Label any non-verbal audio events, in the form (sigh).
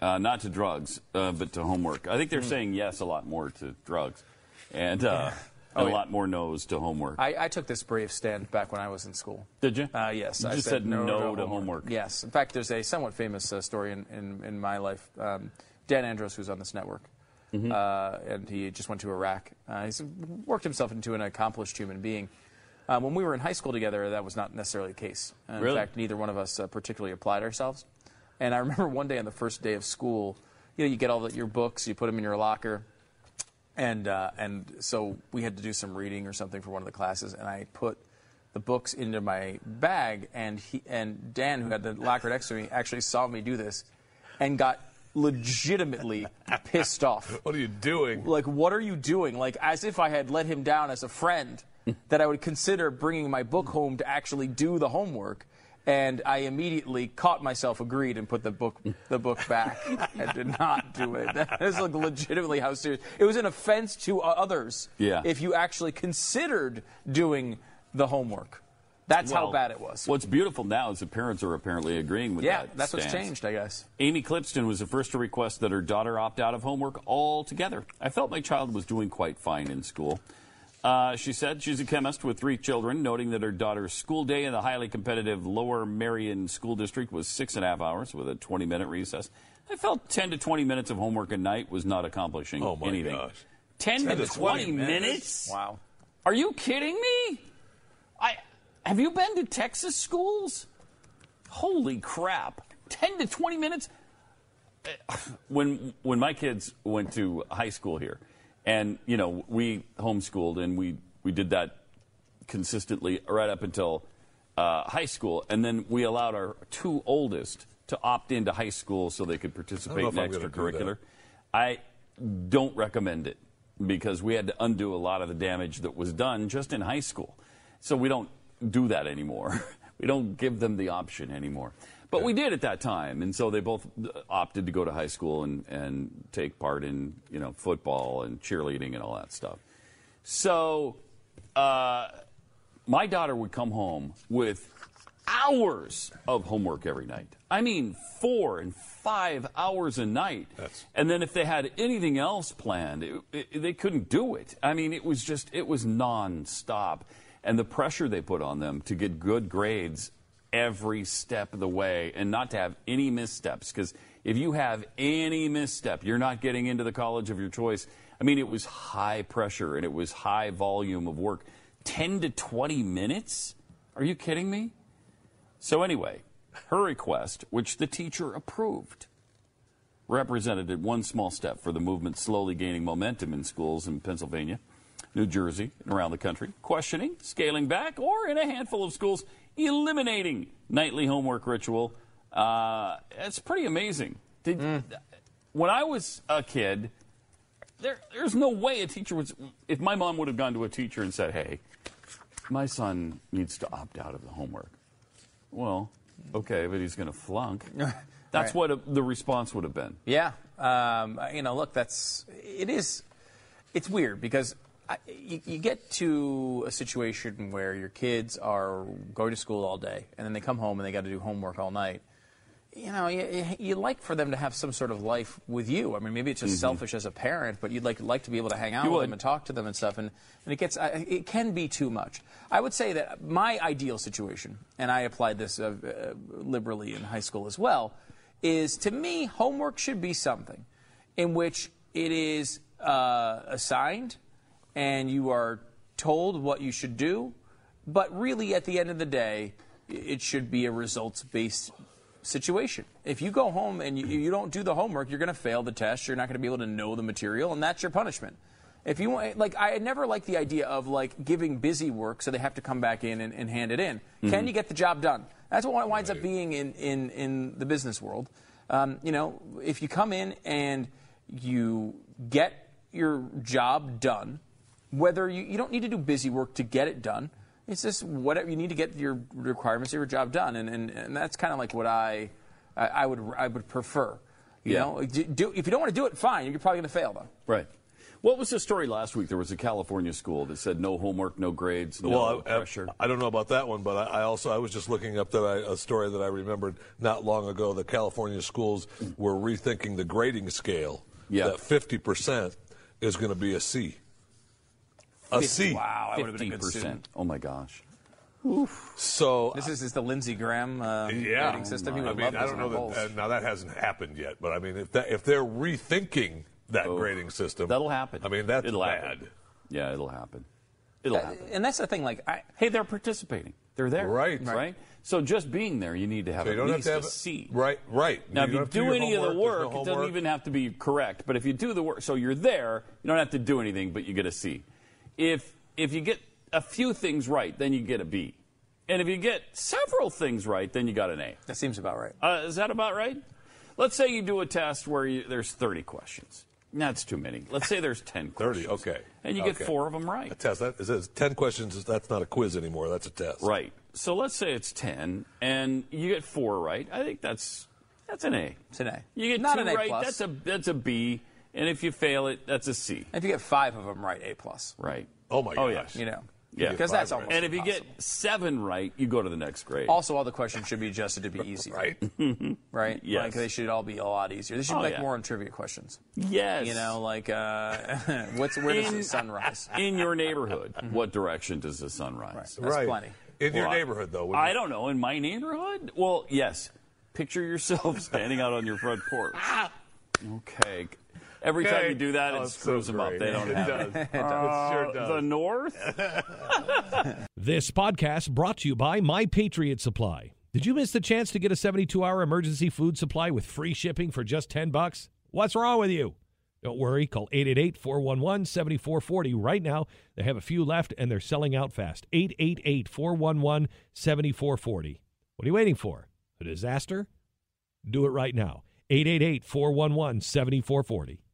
uh, not to drugs, uh, but to homework. I think they're saying yes a lot more to drugs, and, uh, Oh, a yeah. lot more no's to homework. I, I took this brave stand back when I was in school. Did you? Uh, yes. You I just said no to homework. Yes. In fact, there's a somewhat famous uh, story in, in, in my life. Um, Dan Andros, who's on this network, Mm-hmm. uh, and he just went to Iraq. Uh, he's worked himself into an accomplished human being. Uh, when we were in high school together, that was not necessarily the case. Uh, in fact, neither one of us uh, particularly applied ourselves. And I remember one day on the first day of school, you know, you get all the, your books, you put them in your locker, and uh, and so we had to do some reading or something for one of the classes, and I put the books into my bag, and he and Dan, who had the locker next to me, actually saw me do this, and got legitimately pissed off. (laughs) What are you doing? Like, what are you doing? Like, as if I had let him down as a friend, that I would consider bringing my book home to actually do the homework. And I immediately caught myself, agreed, and put the book the book back and did not do it. (laughs) That is like legitimately how serious. It was an offense to uh, others. Yeah. If you actually considered doing the homework, that's how bad it was. What's beautiful now is the parents are apparently agreeing with yeah, that. that's what's changed, I guess. Amy Clipston was the first to request that her daughter opt out of homework altogether. I felt my child was doing quite fine in school. Uh, she said she's a chemist with three children, noting that her daughter's school day in the highly competitive Lower Merion School District was six and a half hours with a 20 minute recess. I felt 10 to 20 minutes of homework a night was not accomplishing Oh, my anything. gosh. 10, 10 to to 20, 20 minutes? minutes? Wow. Are you kidding me? I have you been to Texas schools? Holy crap! Ten to twenty minutes. (sighs) When when my kids went to high school here, and you know we homeschooled and we we did that consistently right up until uh, high school, and then we allowed our two oldest to opt into high school so they could participate in if I'm do extracurricular. I don't recommend it because we had to undo a lot of the damage that was done just in high school. So we don't do that anymore. (laughs) we don't give them the option anymore. But we did at that time, and so they both uh, opted to go to high school and, and take part in you know football and cheerleading and all that stuff. So uh, my daughter would come home with hours of homework every night. I mean, four and five hours a night. That's- and then if they had anything else planned, it, it, they couldn't do it. I mean, it was just, it was nonstop. And the pressure they put on them to get good grades every step of the way and not to have any missteps. Because if you have any misstep, you're not getting into the college of your choice. I mean, it was high pressure and it was high volume of work. 10 to 20 minutes? Are you kidding me? So, anyway, her request, which the teacher approved, represented one small step for the movement slowly gaining momentum in schools in Pennsylvania, New Jersey, and around the country, questioning, scaling back, or in a handful of schools, eliminating nightly homework ritual. Uh, it's pretty amazing. Did, When I was a kid, there, there's no way a teacher was. If my mom would have gone to a teacher and said, "Hey, my son needs to opt out of the homework," well, okay, but he's going to flunk. (laughs) That's Right. what the response would have been. Yeah, um, you know, look, that's it is. It's weird because you, you get to a situation where your kids are going to school all day and then they come home and they got to do homework all night. You know, you, you like for them to have some sort of life with you. I mean, maybe it's just selfish as a parent, but you'd like like to be able to hang out You with would. them and talk to them and stuff. And, and it gets I- it can be too much. I would say that my ideal situation, and I applied this uh, uh, liberally in high school as well, is to me homework should be something in which it is uh, assigned and you are told what you should do, but really at the end of the day, it should be a results based situation. If you go home and you, you don't do the homework, you're going to fail the test. You're not going to be able to know the material, and that's your punishment. If you want, like, I never like the idea of like giving busy work so they have to come back in and, and hand it in. Can you get the job done? That's what winds up being in, in, in the business world. Um, you know, if you come in and you get your job done, whether you, you don't need to do busy work to get it done. It's just whatever you need to get your requirements of your job done, and and, and that's kind of like what I, I I would I would prefer. You Yeah. know, do, do, if you don't want to do it, fine. You're probably going to fail though. Right. What was the story last week? There was a California school that said no homework, no grades, no well, I, pressure. I, I don't know about that one, but I, I also I was just looking up that I, a story that I remembered not long ago. The California schools were rethinking the grading scale. Yeah. That fifty percent is going to be a C. A C. Wow, I would have been Fifty a good student. percent. Oh my gosh. So This is, is the Lindsey Graham uh, yeah, grading system. He I mean, I don't know polls. that. Uh, now that hasn't happened yet, but I mean, if that if they're rethinking that Oh. grading system, That'll happen. I mean, that's It'll bad. happen. Yeah, it'll happen. It'll Uh, happen. and that's the thing. Like, I, Hey, they're participating. They're there. Right. Right. So just being there, you need to have So you at don't have to have a C. Right, right. Now, if you have to do your any of the work, there's it doesn't even have to be correct. But if you do the work, so you're there, you don't have to do anything, but you get a C. If if you get a few things right, then you get a B. And if you get several things right, then you got an A. that seems about right. Uh, is that about right? Let's say you do a test where you, there's 30 questions. That's too many. Let's say there's 10 (laughs) 30, questions. okay. And you get four of them right. A test. That it says ten questions. That's not a quiz anymore. That's a test. Right. So let's say it's 10 and you get four right. I think that's that's an A. It's an A. You get Not two an A right, plus. that's a that's a B. And if you fail it, that's a C. If you get five of them right, A plus. Right. Oh my Oh, gosh. You know. Yeah. Because Five that's right. almost. And if you get seven right, you go to the next grade. Also, all the questions should be adjusted to be easier. Right. (laughs) Right? Yes. Like, they should all be a lot easier. They should Oh, be like yeah. more on trivia questions. yes. You know, like, uh, (laughs) what's, where does the sun rise? (laughs) in your neighborhood, what direction does the sun rise? That's right. plenty. In your Well, I- neighborhood, though. I don't know. In my neighborhood? Well, yes. Picture yourself standing out on your front porch. Okay. Every time you do that, Oh, it it's so screws them up. They don't It have does. it. It sure Uh, does. The North? (laughs) This podcast brought to you by My Patriot Supply. Did you miss the chance to get a 72-hour emergency food supply with free shipping for just 10 bucks? What's wrong with you? Don't worry, call 888-411-7440 right now. They have a few left and they're selling out fast. 888-411-7440. What are you waiting for? A disaster? Do it right now. 888-411-7440.